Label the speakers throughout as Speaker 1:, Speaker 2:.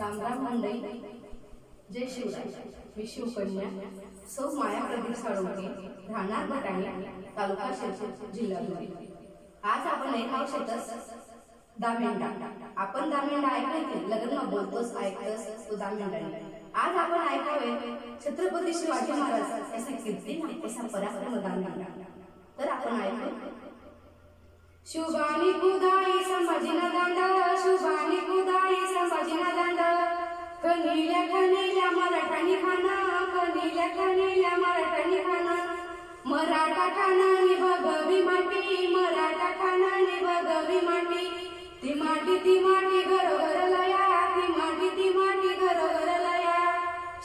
Speaker 1: रामराम मंडई जय शिवराय. मी शिवकन्या. सौ माया प्रदीप साळुंके राहणार भटाणे तालुका शिरपूर जिल्हा धुळे. आज आपण एक आहोत शेतस दामेंडा. आपण दामेंडा ऐकले की लग्न बोलतोस ऐकतोस तो दामेंडा आज आपण ऐकावे छत्रपती शिवाजी महाराज याचा कीर्ती याचा पराक्रम दामेंडा. तर आपण ऐकू शुभानी कुदाई संभाजीना दांडा शुभानी कुदाई संभाजीना दांडा कनिल्या कनिल्या मराठानी खाना कनिल्या कनिल्या मराठानी खाना. मराठा खाना भगवी माटी मराठा खाना भगवी माटी. ती माटी ती माटी घरोघर लया ती माटी ती माटी घरोघर लया.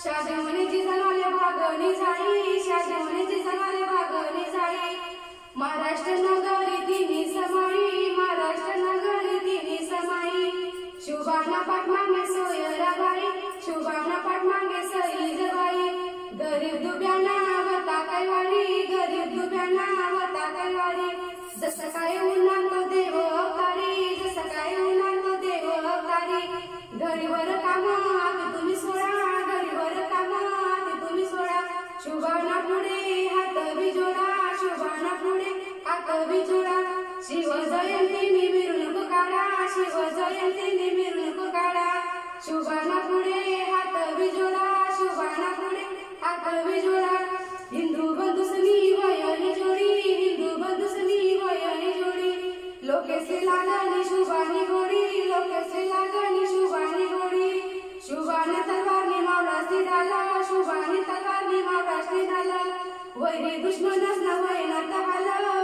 Speaker 1: शाजवणीची सणाले भागवणी झाली शाजवणीची सणाले भागवणी झाली महाराष्ट्र नगरी तिन्ही समाई महाराष्ट्र नगरी तिन्ही समाई. शुभाना पाठ शुभाना सई सईजबाई गरीब दुब्यांना वता कैवारी गरीब दुब्यांना वता कैवारी. जसं काय उन्हात देव अवतारी जसं काय उन्हात देव अवतारी. घरीवर काम आता तुम्ही सोडा घरीवर काम आता तुम्ही सोडा. शुभाना पुढे हात जोडा शुभाना पुढे हात बिजोडा. शिव जयंती मिरवणूक पुकारा शिव जयंती मिरवणूक वैरी दुश्मनच न वैना तहाला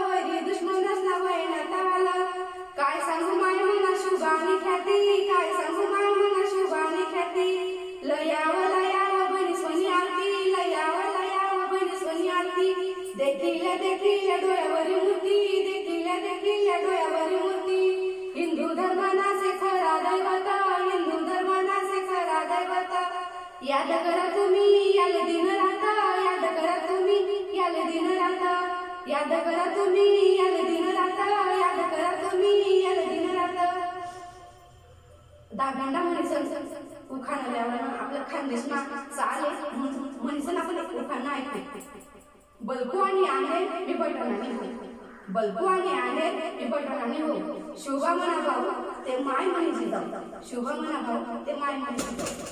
Speaker 1: देखील देखील डोळ्यावरी मूर्ती देखील देखील डोळ्यावरी मूर्ती. हिंदू धर्मानाचे खरा दैवता हिंदू धर्मानाचे खरा दैवता. याद करा तुम्ही याल दिन राहता याद करा तुम्ही याल दिन राहता. याद करा तुम्ही याल दिन राहता याद करा तुम्ही याल दिन राहता. दागंडा म्हणसन उखाणा लावला आपलं खानदेश ना चालेल. म्हणीसन आपण एक उखाणा ऐकते बलकू आणि आहे मी बैठणाने हो बलकू आणि आहे मी बैठणाने हो शुभ म्हणा भाऊ ते माय म्हणे जाऊ. शुभ म्हणा भाऊ ते माय म्हणे जाऊ.